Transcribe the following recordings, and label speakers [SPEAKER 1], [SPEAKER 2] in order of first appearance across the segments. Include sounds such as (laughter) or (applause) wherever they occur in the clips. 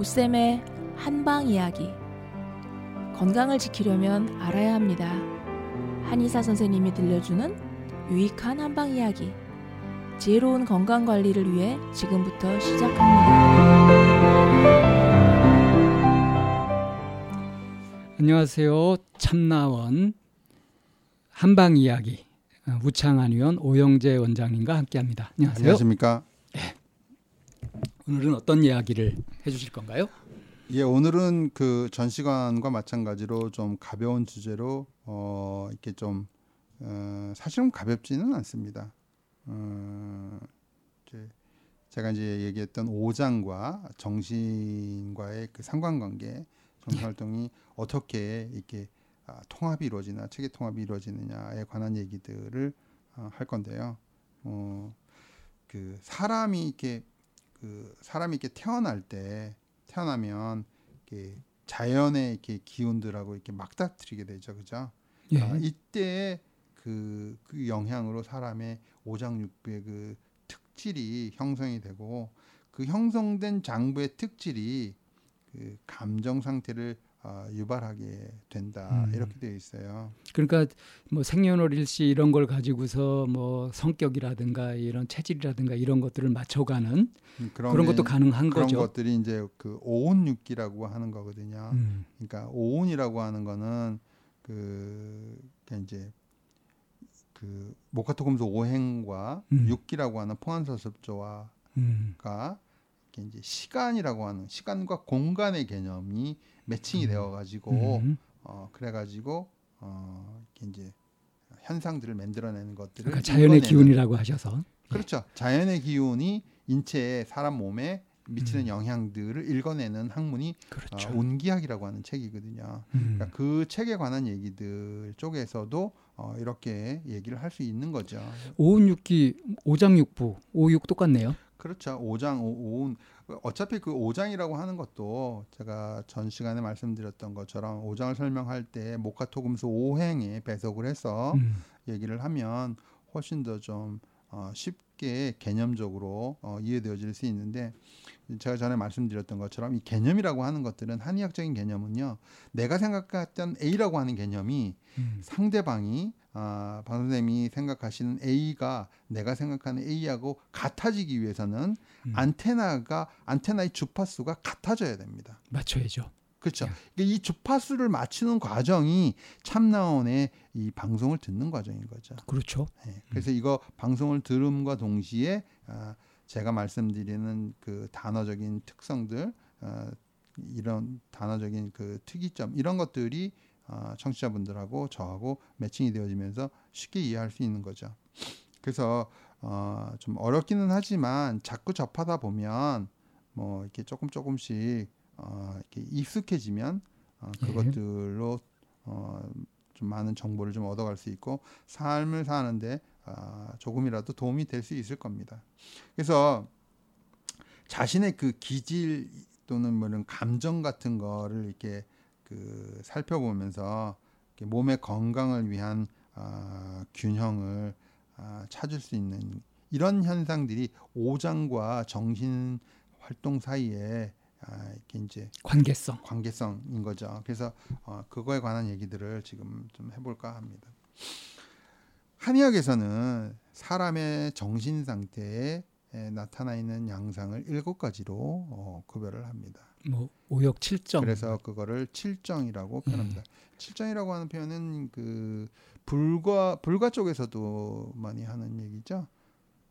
[SPEAKER 1] 오쌤의 한방 이야기. 건강을 지키려면 알아야 합니다. 한의사 선생님이 들려주는 유익한 한방 이야기. 지혜로운 건강 관리를 위해 지금부터 시작합니다.
[SPEAKER 2] 안녕하세요. 참나원 한방 이야기 우창한 의원 오영재 원장님과 함께합니다. 안녕하세요.
[SPEAKER 3] 안녕하십니까?
[SPEAKER 2] 네. 오늘은 어떤 이야기를 해주실 건가요?
[SPEAKER 3] 예, 오늘은 그 전 시간과 마찬가지로 좀 가벼운 주제로 어 이렇게 좀 어, 사실은 가볍지는 않습니다. 어, 이제 제가 이제 얘기했던 오장과 정신과의 그 상관관계, 정신 활동이 어떻게 이렇게 아, 통합이 이루어지나 체계 통합이 이루어지느냐에 관한 얘기들을 어, 할 건데요. 어, 그 사람이 이렇게 그 사람이 이렇게 태어날 때 태어나면 이렇게 자연의 이렇게 기운들하고 이렇게 막다트리게 되죠, 그죠?
[SPEAKER 2] 예.
[SPEAKER 3] 아, 이때 그, 그 영향으로 사람의 오장육부의 그 특질이 형성이 되고 그 형성된 장부의 특질이 그 감정 상태를 어, 유발하게 된다
[SPEAKER 2] 음.
[SPEAKER 3] 이렇게 되어 있어요.
[SPEAKER 2] 그러니까 뭐 생년월일시 이런 걸 가지고서 뭐 성격이라든가 이런 체질이라든가 이런 것들을 맞춰가는
[SPEAKER 3] 음,
[SPEAKER 2] 그런 것도 가능한
[SPEAKER 3] 그런
[SPEAKER 2] 거죠.
[SPEAKER 3] 것들이 이제 그 오온육기라고 하는 거거든요.
[SPEAKER 2] 음.
[SPEAKER 3] 그러니까 오온이라고 하는 거는 그 그러니까 이제 그 목화토금수 오행과
[SPEAKER 2] 음.
[SPEAKER 3] 육기라고 하는 포환서습조화가
[SPEAKER 2] 음.
[SPEAKER 3] 이제 시간이라고 하는 시간과 공간의 개념이 매칭이 되어 가지고
[SPEAKER 2] 음.
[SPEAKER 3] 어 그래 가지고 어 이제 현상들을 만들어내는 것들을
[SPEAKER 2] 그러니까 자연의 기운이라고 하셔서
[SPEAKER 3] 그렇죠. 자연의 기운이 인체에 사람 몸에 미치는
[SPEAKER 2] 음.
[SPEAKER 3] 영향들을 읽어내는 학문이
[SPEAKER 2] 그렇죠.
[SPEAKER 3] 어, 온기학이라고 하는 책이거든요.
[SPEAKER 2] 음.
[SPEAKER 3] 그러니까 그 책에 관한 얘기들 쪽에서도 어, 이렇게 얘기를 할 수 있는 거죠.
[SPEAKER 2] 오운육기 오장육부 오육 똑같네요.
[SPEAKER 3] 그렇죠. 오장 오, 오운 어차피 그 오장이라고 하는 것도 제가 전 시간에 말씀드렸던 것처럼 오장을 설명할 때 목화토금수 오행에 배석을 해서
[SPEAKER 2] 음.
[SPEAKER 3] 얘기를 하면 훨씬 더좀 어, 쉽게 개념적으로 어, 이해되어질 수 있는데 제가 전에 말씀드렸던 것처럼 이 개념이라고 하는 것들은 한의학적인 개념은요 내가 생각했던 A라고 하는 개념이
[SPEAKER 2] 음.
[SPEAKER 3] 상대방이 아, 방 선생님이 생각하시는 A가 내가 생각하는 A하고 같아지기 위해서는
[SPEAKER 2] 음.
[SPEAKER 3] 안테나가 안테나의 주파수가 같아져야 됩니다.
[SPEAKER 2] 맞춰야죠.
[SPEAKER 3] 그렇죠.
[SPEAKER 2] 예.
[SPEAKER 3] 그러니까 이 주파수를 맞추는 과정이 참나원의 이 방송을 듣는 과정인 거죠.
[SPEAKER 2] 그렇죠.
[SPEAKER 3] 예, 그래서 이거 방송을 들음과 동시에 아, 제가 말씀드리는 그 단어적인 특성들 아, 이런 단어적인 그 특이점 이런 것들이 아, 청취자분들하고 저하고 매칭이 되어지면서 쉽게 이해할 수 있는 거죠. 그래서 어, 좀 어렵기는 하지만 자꾸 접하다 보면 뭐 이렇게 조금 조금씩 어, 이렇게 익숙해지면 어,
[SPEAKER 2] 예.
[SPEAKER 3] 그것들로 어, 좀 많은 정보를 좀 얻어갈 수 있고 삶을 사는데 아, 조금이라도 도움이 될 수 있을 겁니다. 그래서 자신의 그 기질 또는 뭐 이런 감정 같은 거를 이렇게 그 살펴보면서 이렇게 몸의 건강을 위한 아, 균형을 아, 찾을 수 있는 이런 현상들이 오장과 정신 활동 사이에 아, 이제
[SPEAKER 2] 관계성.
[SPEAKER 3] 관계성인 거죠. 그래서 어, 그거에 관한 얘기들을 지금 좀 해볼까 합니다. 한의학에서는 사람의 정신 상태에 에, 나타나 있는 양상을 일곱 가지로 어, 구별을 합니다.
[SPEAKER 2] 뭐 오역 칠정.
[SPEAKER 3] 그래서 그거를 칠정이라고 표현합니다. 칠정이라고 하는 표현은 그 불과 불가 쪽에서도 많이 하는 얘기죠.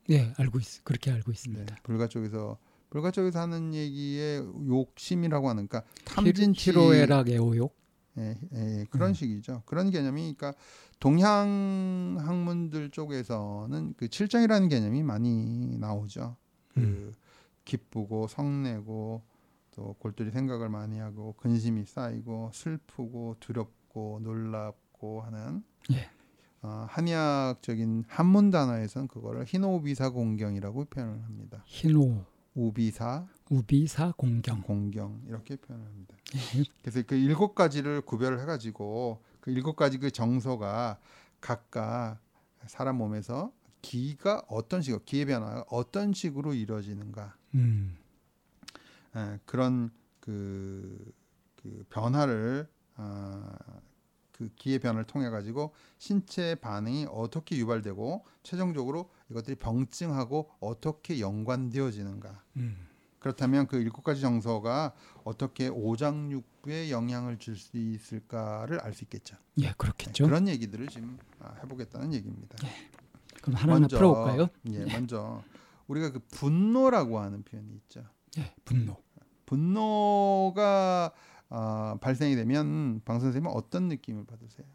[SPEAKER 2] 예, 알고 있. 그렇게 알고 있습니다.
[SPEAKER 3] 네, 불가 쪽에서 불가 쪽에서 하는 얘기에 욕심이라고 하는 그러니까 탐진치
[SPEAKER 2] 히로에락의 오욕.
[SPEAKER 3] 예, 예, 그런
[SPEAKER 2] 음.
[SPEAKER 3] 식이죠. 그런 개념이 그러니까 동양 학문들 쪽에서는 그 칠정이라는 개념이 많이 나오죠. 그
[SPEAKER 2] 음.
[SPEAKER 3] 기쁘고 성내고 또 골똘히 생각을 많이 하고 근심이 쌓이고 슬프고 두렵고 놀랍고 하는
[SPEAKER 2] 예.
[SPEAKER 3] 어, 한의학적인 한문 단어에서는 그거를 흰오비사 공경이라고 표현을 합니다.
[SPEAKER 2] 흰오
[SPEAKER 3] 우비사
[SPEAKER 2] 우비사 공경.
[SPEAKER 3] 공경 이렇게 표현합니다.
[SPEAKER 2] 예.
[SPEAKER 3] 그래서 그 일곱 가지를 구별을 해가지고 그 일곱 가지 그 정서가 각각 사람 몸에서 기가 어떤 식으로 기의 변화가 어떤 식으로 이루어지는가
[SPEAKER 2] 음.
[SPEAKER 3] 예, 그런 그, 그 변화를 아, 그 기의 변화를 통해 가지고 신체 반응이 어떻게 유발되고 최종적으로 이것들이 병증하고 어떻게 연관되어지는가.
[SPEAKER 2] 음.
[SPEAKER 3] 그렇다면 그 일곱 가지 정서가 어떻게 오장육부에 영향을 줄 수 있을까를 알 수 있겠죠.
[SPEAKER 2] 예, 그렇겠죠.
[SPEAKER 3] 그런 얘기들을 지금 아, 해보겠다는 얘기입니다.
[SPEAKER 2] 그럼 하나하나
[SPEAKER 3] 먼저,
[SPEAKER 2] 풀어볼까요?
[SPEAKER 3] 예, 먼저 우리가 그 분노라고 하는 표현이 있죠.
[SPEAKER 2] 예, 분노.
[SPEAKER 3] 분노가 어, 발생이 되면 방 선생님은 어떤 느낌을 받으세요?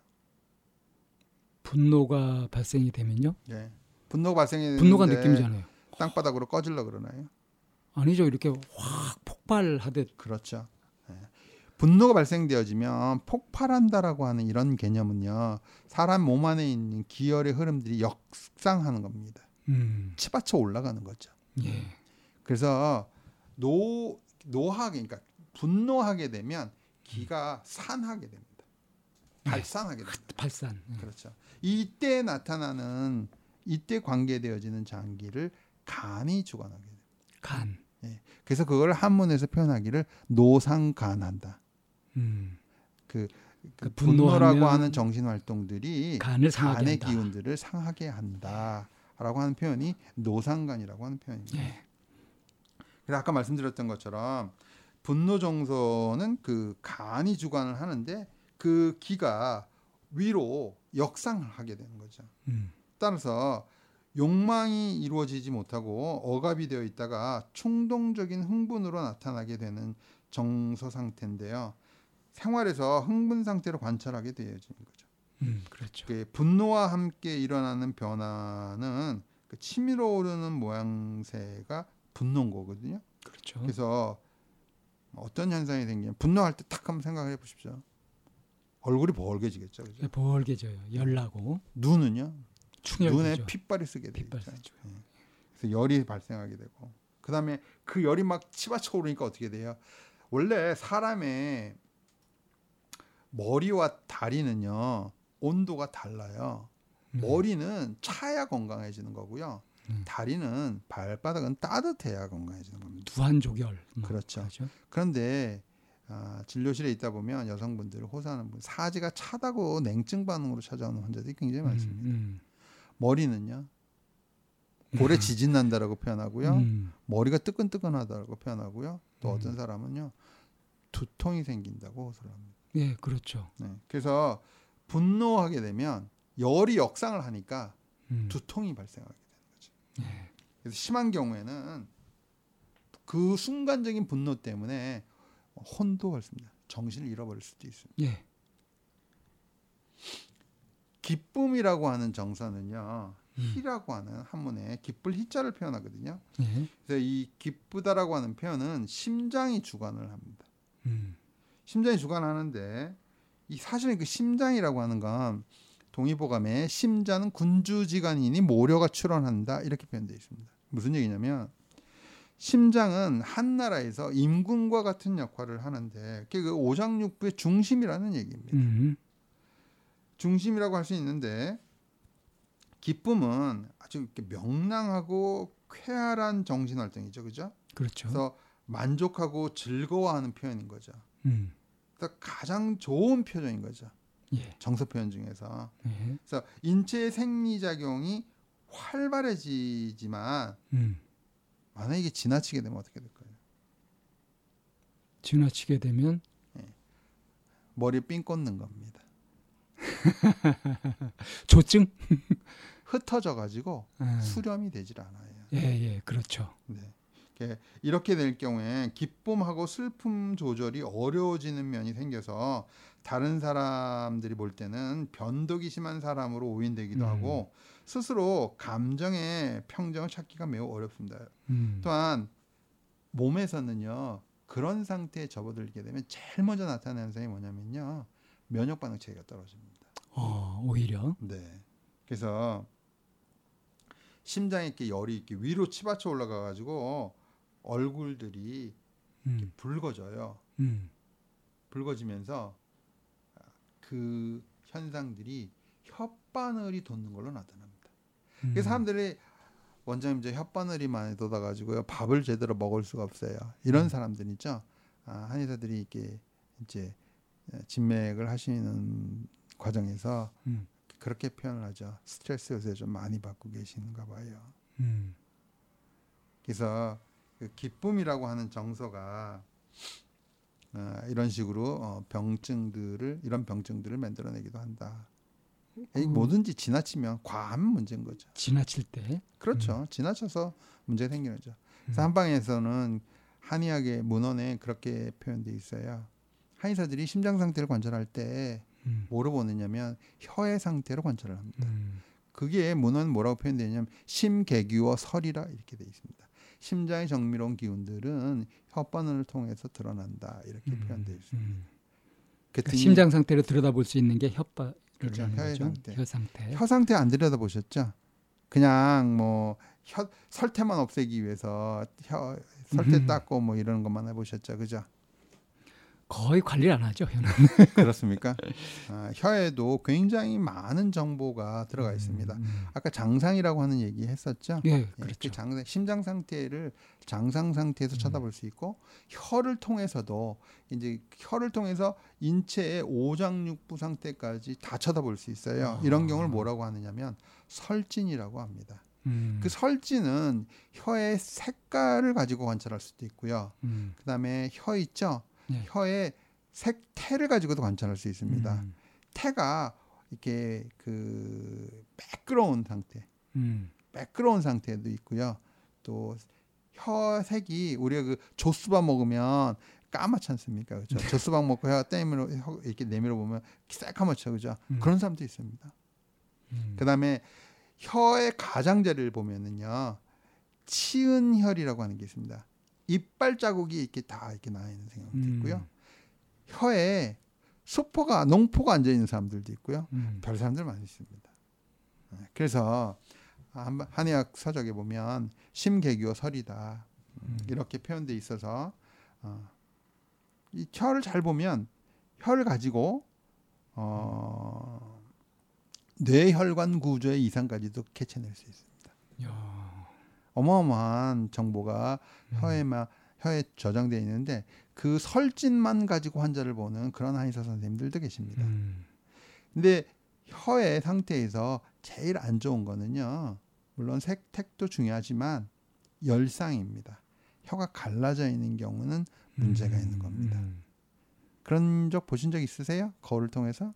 [SPEAKER 2] 분노가 발생이 되면요.
[SPEAKER 3] 예. 분노가 발생이
[SPEAKER 2] 분노가 느낌이잖아요.
[SPEAKER 3] 땅바닥으로 꺼질러 그러나요?
[SPEAKER 2] 아니죠. 이렇게 확 폭발하듯.
[SPEAKER 3] 그렇죠. 예. 분노가 발생되어지면 폭발한다라고 하는 이런 개념은요. 사람 몸 안에 있는 기혈의 흐름들이 역상하는 겁니다.
[SPEAKER 2] 음.
[SPEAKER 3] 치받쳐 올라가는 거죠.
[SPEAKER 2] 예.
[SPEAKER 3] 그래서 노 노하게 그러니까 분노하게 되면 기가 산하게 됩니다. 발산하게 됩니다.
[SPEAKER 2] 발산. 예.
[SPEAKER 3] 그렇죠. 이때 나타나는 이때 관계되어지는 장기를 간이 주관하게 돼요.
[SPEAKER 2] 간.
[SPEAKER 3] 그래서 그걸 한문에서 표현하기를 노상간한다.
[SPEAKER 2] 음.
[SPEAKER 3] 그, 그
[SPEAKER 2] 그
[SPEAKER 3] 분노라고 하는 정신 활동들이
[SPEAKER 2] 간을
[SPEAKER 3] 간의
[SPEAKER 2] 한다.
[SPEAKER 3] 기운들을 상하게 한다라고 하는 표현이 노상간이라고 하는 표현입니다.
[SPEAKER 2] 예.
[SPEAKER 3] 그래서 아까 말씀드렸던 것처럼 분노 정서는 그 간이 주관을 하는데 그 기가 위로 역상을 하게 되는 거죠.
[SPEAKER 2] 음.
[SPEAKER 3] 따라서 욕망이 이루어지지 못하고 억압이 되어 있다가 충동적인 흥분으로 나타나게 되는 정서 상태인데요. 생활에서 흥분 상태로 관찰하게 되어지는 거죠.
[SPEAKER 2] 음. 그렇죠.
[SPEAKER 3] 그 분노와 함께 일어나는 변화는 그 치밀어 오르는 모양새가 분노인 거거든요.
[SPEAKER 2] 그렇죠.
[SPEAKER 3] 그래서 어떤 현상이 생기면 분노할 때 탁 한번 생각해 보십시오. 얼굴이 벌게지겠죠. 그죠?
[SPEAKER 2] 예, 벌게져요. 열나고
[SPEAKER 3] 눈은요.
[SPEAKER 2] 충혈되죠.
[SPEAKER 3] 눈에 핏발이 쓰게 되죠.
[SPEAKER 2] 쓰죠.
[SPEAKER 3] 그래서 열이 발생하게 되고 그다음에 그 열이 막 치받쳐 오르니까 어떻게 돼요? 원래 사람의 머리와 다리는요 온도가 달라요.
[SPEAKER 2] 음.
[SPEAKER 3] 머리는 차야 건강해지는 거고요.
[SPEAKER 2] 음.
[SPEAKER 3] 다리는 발바닥은 따뜻해야 건강해지는 겁니다.
[SPEAKER 2] 두한조결. 뭐
[SPEAKER 3] 그렇죠.
[SPEAKER 2] 그러죠.
[SPEAKER 3] 그런데 아, 진료실에 있다 보면 여성분들 호소하는 분 사지가 차다고 냉증 반응으로 찾아오는 환자들이 굉장히 많습니다.
[SPEAKER 2] 음,
[SPEAKER 3] 머리는요 볼에 지진 난다라고 표현하고요.
[SPEAKER 2] 음.
[SPEAKER 3] 머리가 뜨끈뜨끈하다고 표현하고요. 또
[SPEAKER 2] 음.
[SPEAKER 3] 어떤 사람은요 두통이 생긴다고 호소를 합니다.
[SPEAKER 2] 예, 그렇죠.
[SPEAKER 3] 네. 그래서 분노하게 되면 열이 역상을 하니까
[SPEAKER 2] 음.
[SPEAKER 3] 두통이 발생하게. 그래서 심한 경우에는 그 순간적인 분노 때문에 혼도 발생합니다. 정신을 잃어버릴 수도 있습니다.
[SPEAKER 2] 예.
[SPEAKER 3] 기쁨이라고 하는 정서는요.
[SPEAKER 2] 음.
[SPEAKER 3] 희라고 하는 한문에 기쁠 희자를 표현하거든요.
[SPEAKER 2] 예.
[SPEAKER 3] 그래서 이 기쁘다라고 하는 표현은 심장이 주관을 합니다.
[SPEAKER 2] 음.
[SPEAKER 3] 심장이 주관하는데 이 사실은 그 심장이라고 하는 건 동의보감에 심자는 군주지간이니 모려가 출원한다 이렇게 표현되어 있습니다. 무슨 얘기냐면 심장은 한 나라에서 임금과 같은 역할을 하는데 그게 그 오장육부의 중심이라는 얘기입니다.
[SPEAKER 2] 음.
[SPEAKER 3] 중심이라고 할 수 있는데 기쁨은 아주 이렇게 명랑하고 쾌활한 정신 활동이죠, 그죠?
[SPEAKER 2] 그렇죠.
[SPEAKER 3] 그래서 만족하고 즐거워하는 표현인 거죠.
[SPEAKER 2] 음.
[SPEAKER 3] 그래서 가장 좋은 표정인 거죠.
[SPEAKER 2] 예.
[SPEAKER 3] 정서 표현 중에서.
[SPEAKER 2] 예.
[SPEAKER 3] 그래서 인체의 생리 작용이 활발해지지만
[SPEAKER 2] 음.
[SPEAKER 3] 만약 이게 지나치게 되면 어떻게 될까요?
[SPEAKER 2] 지나치게 되면
[SPEAKER 3] 머리에 삥 꽂는 겁니다. (laughs)
[SPEAKER 2] 조증? (laughs)
[SPEAKER 3] 흩어져 가지고
[SPEAKER 2] 아.
[SPEAKER 3] 수렴이 되질 않아요.
[SPEAKER 2] 예, 예. 그렇죠.
[SPEAKER 3] 네. 이렇게- 이렇게 될 경우에 기쁨하고 슬픔 조절이 어려워지는 면이 생겨서 다른 사람들이 볼 때는 변덕이 심한 사람으로 오인되기도
[SPEAKER 2] 음.
[SPEAKER 3] 하고 스스로 감정의 평정을 찾기가 매우 어렵습니다.
[SPEAKER 2] 음.
[SPEAKER 3] 또한 몸에서는요 그런 상태에 접어들게 되면 제일 먼저 나타나는 현상이 뭐냐면요 면역 반응 체계가 떨어집니다.
[SPEAKER 2] 어, 오히려
[SPEAKER 3] 네. 그래서 심장에 이렇게 열이 이렇게 위로 치받쳐 올라가 가지고 얼굴들이
[SPEAKER 2] 음.
[SPEAKER 3] 붉어져요.
[SPEAKER 2] 음.
[SPEAKER 3] 붉어지면서 그 현상들이 혓바늘이 돋는 걸로 나타납니다.
[SPEAKER 2] 음.
[SPEAKER 3] 그래서 사람들이 원장님 저 혓바늘이 많이 돋아가지고요 밥을 제대로 먹을 수가 없어요. 이런
[SPEAKER 2] 음.
[SPEAKER 3] 사람들 있죠. 아, 한의사들이 이렇게 이제 진맥을 하시는 과정에서
[SPEAKER 2] 음.
[SPEAKER 3] 그렇게 표현을 하죠. 스트레스 요새 좀 많이 받고 계시는가 봐요.
[SPEAKER 2] 음.
[SPEAKER 3] 그래서 그 기쁨이라고 하는 정서가 어, 이런 식으로 어, 병증들을 이런 병증들을 만들어내기도 한다. 이
[SPEAKER 2] 음.
[SPEAKER 3] 뭐든지 지나치면 과하면 문제인 거죠.
[SPEAKER 2] 지나칠 때.
[SPEAKER 3] 그렇죠. 지나쳐서 문제 가 생기는 거죠. 그래서
[SPEAKER 2] 음.
[SPEAKER 3] 한방에서는 한의학의 문헌에 그렇게 표현돼 있어요. 한의사들이 심장 상태를 관찰할 때
[SPEAKER 2] 음.
[SPEAKER 3] 뭐로 보느냐면 혀의 상태로 관찰을 합니다.
[SPEAKER 2] 음.
[SPEAKER 3] 그게 문헌 뭐라고 표현되냐면 심개규어 설이라 이렇게 돼 있습니다. 심장의 정밀한 기운들은 혓바늘을 통해서 드러난다 이렇게
[SPEAKER 2] 음.
[SPEAKER 3] 표현되어 있습니다.
[SPEAKER 2] 음. 그러니까 심장 상태를 들여다볼 수 있는 게 혓바를
[SPEAKER 3] 그렇죠. 혀의
[SPEAKER 2] 거죠.
[SPEAKER 3] 상태.
[SPEAKER 2] 혀 상태.
[SPEAKER 3] 혀 상태 안 들여다 보셨죠? 그냥 뭐 혀, 설태만 없애기 위해서 혀 설태
[SPEAKER 2] 음.
[SPEAKER 3] 닦고 뭐 이런 것만 해보셨죠, 그죠?
[SPEAKER 2] 거의 관리를 안 하죠. 혀는. (laughs)
[SPEAKER 3] 그렇습니까? 아, 혀에도 굉장히 많은 정보가 들어가 있습니다.
[SPEAKER 2] 음.
[SPEAKER 3] 아까 장상이라고 하는 얘기 했었죠?
[SPEAKER 2] 예,
[SPEAKER 3] 예,
[SPEAKER 2] 그렇죠.
[SPEAKER 3] 그 장, 심장 상태를 장상 상태에서
[SPEAKER 2] 음.
[SPEAKER 3] 쳐다볼 수 있고 혀를 통해서도 이제 혀를 통해서 인체의 오장육부 상태까지 다 쳐다볼 수 있어요. 이런
[SPEAKER 2] 아.
[SPEAKER 3] 경우를 뭐라고 하느냐면 설진이라고 합니다.
[SPEAKER 2] 음.
[SPEAKER 3] 그 설진은 혀의 색깔을 가지고 관찰할 수도 있고요.
[SPEAKER 2] 음.
[SPEAKER 3] 그다음에 혀 있죠?
[SPEAKER 2] 네.
[SPEAKER 3] 혀의 색태를 가지고도 관찰할 수 있습니다.
[SPEAKER 2] 음.
[SPEAKER 3] 태가 이렇게 그 매끄러운 상태,
[SPEAKER 2] 음.
[SPEAKER 3] 매끄러운 상태도 있고요. 또 혀색이 우리가 그 조수밥 먹으면 까맣지 않습니까? 그렇죠? 조수밥 먹고 혀 떼밀어 혀 이렇게 내밀어 보면 새까맣죠, 그죠?
[SPEAKER 2] 음.
[SPEAKER 3] 그런 사람도 있습니다.
[SPEAKER 2] 음.
[SPEAKER 3] 그다음에 혀의 가장자리를 보면은요 치은혈이라고 하는 게 있습니다. 이빨 자국이 이렇게 다 이렇게 나 있는 사람도
[SPEAKER 2] 음.
[SPEAKER 3] 있고요. 혀에 수포가 농포가 앉아 있는 사람들도 있고요.
[SPEAKER 2] 음.
[SPEAKER 3] 별 사람들 많이 있습니다. 네, 그래서 한- 한의학 서적에 보면 심개규어 설이다
[SPEAKER 2] 음.
[SPEAKER 3] 이렇게 표현돼 있어서 어, 이 혀를 잘 보면 혀를 가지고 어, 뇌혈관 구조의 이상까지도 캐쳐낼 수 있습니다.
[SPEAKER 2] 야.
[SPEAKER 3] 어마어마한 정보가
[SPEAKER 2] 음.
[SPEAKER 3] 혀에만 혀에 저장되어 있는데 그 설진만 가지고 환자를 보는 그런 한의사 선생님들도 계십니다.
[SPEAKER 2] 음.
[SPEAKER 3] 근데 혀의 상태에서 제일 안 좋은 거는요. 물론 색택도 중요하지만 열상입니다. 혀가 갈라져 있는 경우는 문제가 있는 겁니다.
[SPEAKER 2] 음.
[SPEAKER 3] 그런 적 보신 적 있으세요? 거울을 통해서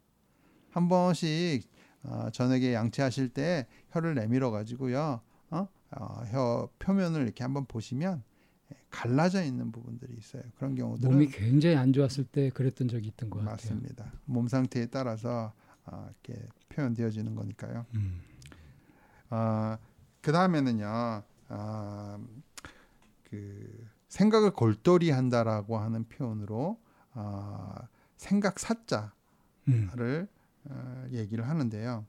[SPEAKER 3] 한 번씩 어, 저녁에 양치하실 때 혀를 내밀어 가지고요. 어? 어, 혀 표면을 이렇게 한번 보시면 예, 갈라져 있는 부분들이 있어요. 그런 경우들은
[SPEAKER 2] 몸이 굉장히 안 좋았을 때 그랬던 적이 있던 것.
[SPEAKER 3] 맞습니다. 몸 상태에 따라서 어, 이렇게 표현되어지는 거니까요.
[SPEAKER 2] 음.
[SPEAKER 3] 어, 그 다음에는요, 어, 그 생각을 골똘히 한다라고 하는 표현으로 어, 생각 사자를
[SPEAKER 2] 음.
[SPEAKER 3] 어, 얘기를 하는데요.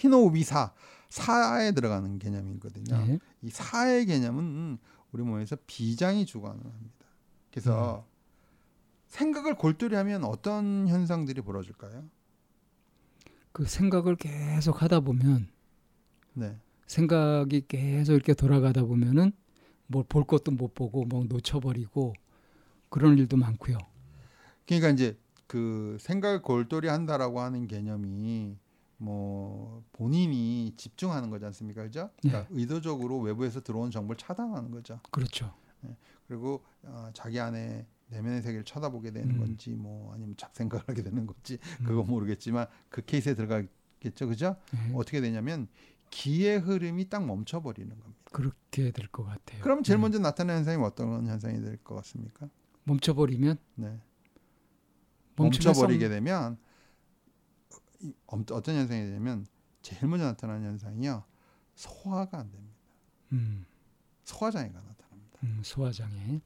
[SPEAKER 3] 희노우비사 사에 들어가는 개념이거든요.
[SPEAKER 2] 네.
[SPEAKER 3] 이 사의 개념은 우리 몸에서 비장이 주관을 합니다. 그래서 생각을 골똘히 하면 어떤 현상들이 벌어질까요?
[SPEAKER 2] 그 생각을 계속 하다 보면
[SPEAKER 3] 네.
[SPEAKER 2] 생각이 계속 이렇게 돌아가다 보면은 뭘 볼 것도 못 보고 뭐 놓쳐버리고 그런 일도 많고요.
[SPEAKER 3] 그러니까 이제 그 생각을 골똘히 한다라고 하는 개념이 뭐 본인이 집중하는 거지 않습니까? 그죠? 그러니까 의도적으로 외부에서 들어온 정보를 차단하는 거죠.
[SPEAKER 2] 그렇죠.
[SPEAKER 3] 그리고 어, 자기 안에 내면의 세계를 쳐다보게 되는
[SPEAKER 2] 음.
[SPEAKER 3] 건지 뭐 아니면 잡생각을 하게 되는 건지
[SPEAKER 2] 음.
[SPEAKER 3] 그건 모르겠지만 그 케이스에 들어가겠죠. 그죠?
[SPEAKER 2] 네.
[SPEAKER 3] 어떻게 되냐면 기의 흐름이 딱 멈춰버리는 겁니다.
[SPEAKER 2] 그렇게 될 것 같아요.
[SPEAKER 3] 그럼 제일
[SPEAKER 2] 음.
[SPEAKER 3] 먼저 나타나는 현상이 어떤 현상이 될 것 같습니까?
[SPEAKER 2] 멈춰버리면
[SPEAKER 3] 네. 멈춰버리게
[SPEAKER 2] 썸-
[SPEAKER 3] 되면 어떤 현상이 되냐면 제일 먼저 나타나는 현상이요 소화가 안 됩니다.
[SPEAKER 2] 음,
[SPEAKER 3] 소화 장애가 나타납니다.
[SPEAKER 2] 음, 소화 장애.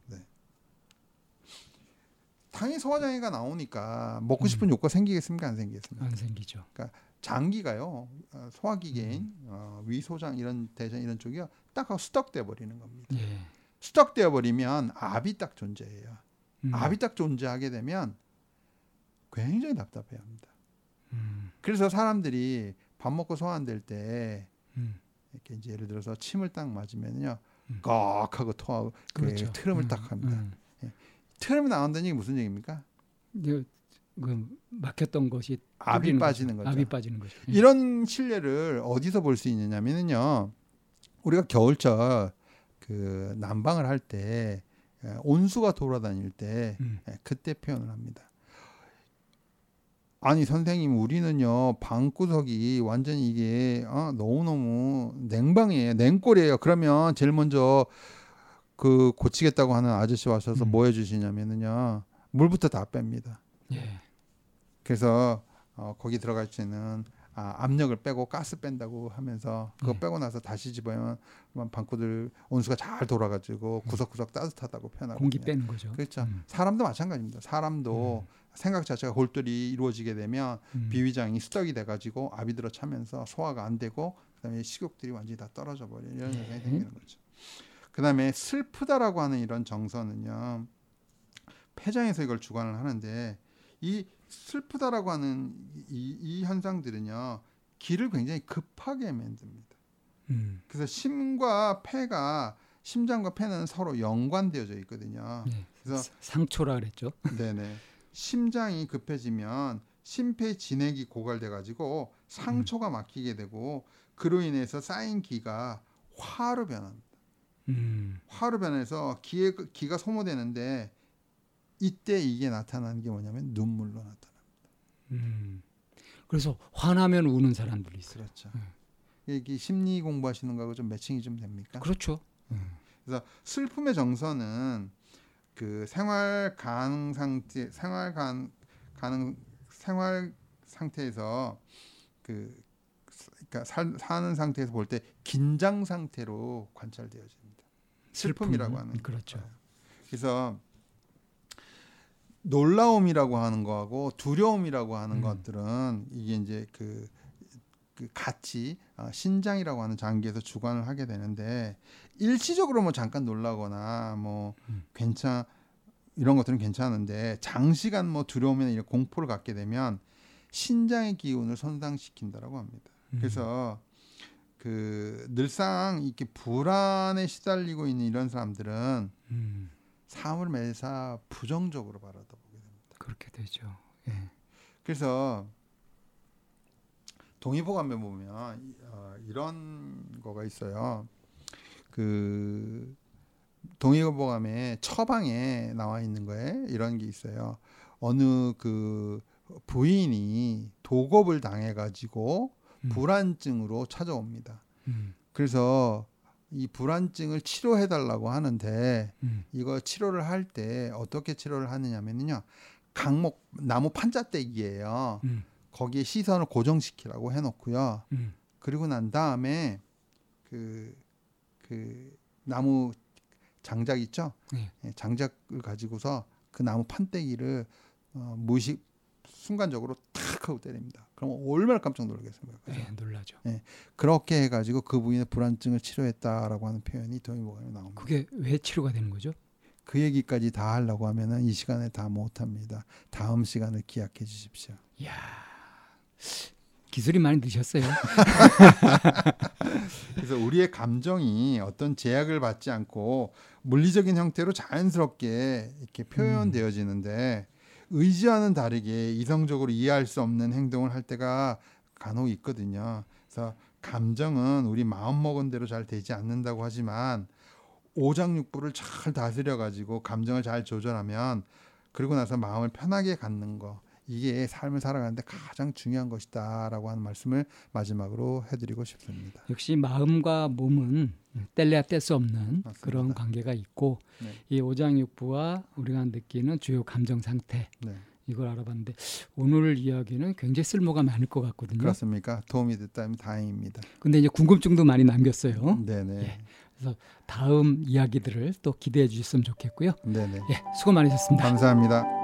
[SPEAKER 3] 당연히 소화 장애가 나오니까 먹고 싶은
[SPEAKER 2] 음.
[SPEAKER 3] 욕구가 생기겠습니까 안 생기겠습니까?
[SPEAKER 2] 안 생기죠.
[SPEAKER 3] 장기가요 어, 소화기 계인
[SPEAKER 2] 음.
[SPEAKER 3] 어, 위소장 이런 대장 이런 쪽이요 딱 하고 수덕돼 버리는 겁니다.
[SPEAKER 2] 예.
[SPEAKER 3] 수덕되어 버리면 압이 딱 존재해요.
[SPEAKER 2] 음,
[SPEAKER 3] 압이 딱 존재하게 되면 굉장히 답답해합니다.
[SPEAKER 2] 음,
[SPEAKER 3] 그래서 사람들이 밥 먹고 소화 안될때
[SPEAKER 2] 음,
[SPEAKER 3] 이렇게 이제 예를 들어서 침을 딱 맞으면요
[SPEAKER 2] 음.
[SPEAKER 3] 꺽 하고 토하고 그
[SPEAKER 2] 그렇죠.
[SPEAKER 3] 트름을
[SPEAKER 2] 음,
[SPEAKER 3] 딱 합니다.
[SPEAKER 2] 음,
[SPEAKER 3] 트름이 나온다는 얘기 무슨 얘기입니까?
[SPEAKER 2] 그 막혔던 것이
[SPEAKER 3] 압이 빠지는
[SPEAKER 2] 거죠. 압이 빠지는 거죠.
[SPEAKER 3] 예. 이런 실례를 어디서 볼 수 있느냐면요. 우리가 겨울철 그 난방을 할 때 온수가 돌아다닐 때 음. 그때 표현을 합니다. 아니 선생님 우리는요 방구석이 완전히 이게 어, 너무너무 냉방이에요 냉골이에요 그러면 제일 먼저 그 고치겠다고 하는 아저씨 와셔서 음. 뭐 해주시냐면은요 물부터 다 뺍니다 예. 그래서 어, 거기 들어갈 때는 아, 압력을 빼고 가스 뺀다고 하면서 그거 네. 빼고 나서 다시 집어면 방구들 온수가 잘 돌아가지고 음. 구석구석 따뜻하다고 표현하고
[SPEAKER 2] 공기 빼는 거죠.
[SPEAKER 3] 그렇죠. 음. 사람도 마찬가지입니다. 사람도 음. 생각 자체가 골똘히 이루어지게 되면 음. 비위장이 수덕이 돼가지고 압이 들어 차면서 소화가 안 되고 그다음에 식욕들이 완전히 다 떨어져 버리는 이런 현상이 네. 생기는 거죠. 그다음에 슬프다라고 하는 이런 정서는요 폐장에서 이걸 주관을 하는데 이 슬프다라고 하는 이, 이 현상들은요 기를 굉장히 급하게 만듭니다. 음. 그래서 심과 폐가 심장과 폐는 서로 연관되어져 있거든요. 네.
[SPEAKER 2] 그래서 상초라 그랬죠.
[SPEAKER 3] 네네. 심장이 급해지면 심폐 진액이 고갈돼 가지고 상초가 막히게 되고 그로 인해서 쌓인 기가 화로 변합니다. 음. 화로 변해서 기에, 기가 소모되는데 이때 이게 나타나는 게 뭐냐면 눈물로 나타납니다. 음.
[SPEAKER 2] 그래서 화나면 우는 사람들이 있어요.
[SPEAKER 3] 그렇죠. 네. 이게 심리 공부하시는 거하고 좀 매칭이 좀 됩니까?
[SPEAKER 2] 그렇죠.
[SPEAKER 3] 음. 그래서 슬픔의 정서는 그 생활 가능 상태, 생활 가, 가능 생활 상태에서 그 그러니까 살, 사는 상태에서 볼 때 긴장 상태로 관찰되어집니다. 슬픔이라고 하는
[SPEAKER 2] 그렇죠.
[SPEAKER 3] 그래서 놀라움이라고 하는 거하고 두려움이라고 하는 음. 것들은 이게 이제 그, 그 같이 어, 신장이라고 하는 장기에서 주관을 하게 되는데 일시적으로 뭐 잠깐 놀라거나 뭐 음. 괜찮 이런 것들은 괜찮은데 장시간 뭐 두려움이나 이런 공포를 갖게 되면 신장의 기운을 손상시킨다라고 합니다. 음. 그래서 그 늘상 이렇게 불안에 시달리고 있는 이런 사람들은 음. 삶을 매사 부정적으로 바라다 보게 됩니다.
[SPEAKER 2] 그렇게 되죠. 예.
[SPEAKER 3] 그래서 동의보감에 보면 어, 이런 거가 있어요. 그 동의보감에 처방에 나와 있는 거에 이런 게 있어요. 어느 그 부인이 도겁을 당해 가지고 음. 불안증으로 찾아옵니다. 음. 그래서 이 불안증을 치료해 달라고 하는데 음. 이거 치료를 할 때 어떻게 치료를 하느냐면요. 강목 나무 판자떼기예요. 음. 거기에 시선을 고정시키라고 해 놓고요. 음. 그리고 난 다음에 그, 그 나무 장작 있죠? 네. 예, 장작을 가지고서 그 나무 판때기를 어, 무식 순간적으로 탁 하고 때립니다. 그럼 얼마나 깜짝 놀라겠습니까?
[SPEAKER 2] 그죠? 네, 놀라죠.
[SPEAKER 3] 네, 그렇게 해가지고 그 부인의 불안증을 치료했다라고 하는 표현이 동의보감에 나옵니다.
[SPEAKER 2] 그게 왜 치료가 되는 거죠?
[SPEAKER 3] 그 얘기까지 다 하려고 하면은 이 시간에 다 못합니다. 다음 시간을 기약해 주십시오.
[SPEAKER 2] 야 기술이 많이 드셨어요. (laughs)
[SPEAKER 3] 그래서 우리의 감정이 어떤 제약을 받지 않고 물리적인 형태로 자연스럽게 이렇게 표현되어지는데 의지와는 다르게 이성적으로 이해할 수 없는 행동을 할 때가 간혹 있거든요. 그래서 감정은 우리 마음 먹은 대로 잘 되지 않는다고 하지만 오장육부를 잘 다스려 가지고 감정을 잘 조절하면 그리고 나서 마음을 편하게 갖는 거 이게 삶을 살아가는데 가장 중요한 것이다라고 하는 말씀을 마지막으로 해드리고 싶습니다.
[SPEAKER 2] 역시 마음과 몸은 뗄래야 뗄 수 없는 맞습니다. 그런 관계가 있고 네. 이 오장육부와 우리가 느끼는 주요 감정 상태 네. 이걸 알아봤는데 오늘 이야기는 굉장히 쓸모가 많을 것 같거든요.
[SPEAKER 3] 그렇습니까? 도움이 됐다면 다행입니다.
[SPEAKER 2] 근데 이제 궁금증도 많이 남겼어요.
[SPEAKER 3] 네네. 예.
[SPEAKER 2] 그래서 다음 이야기들을 또 기대해 주셨으면 좋겠고요.
[SPEAKER 3] 네네.
[SPEAKER 2] 예, 수고 많으셨습니다.
[SPEAKER 3] 감사합니다.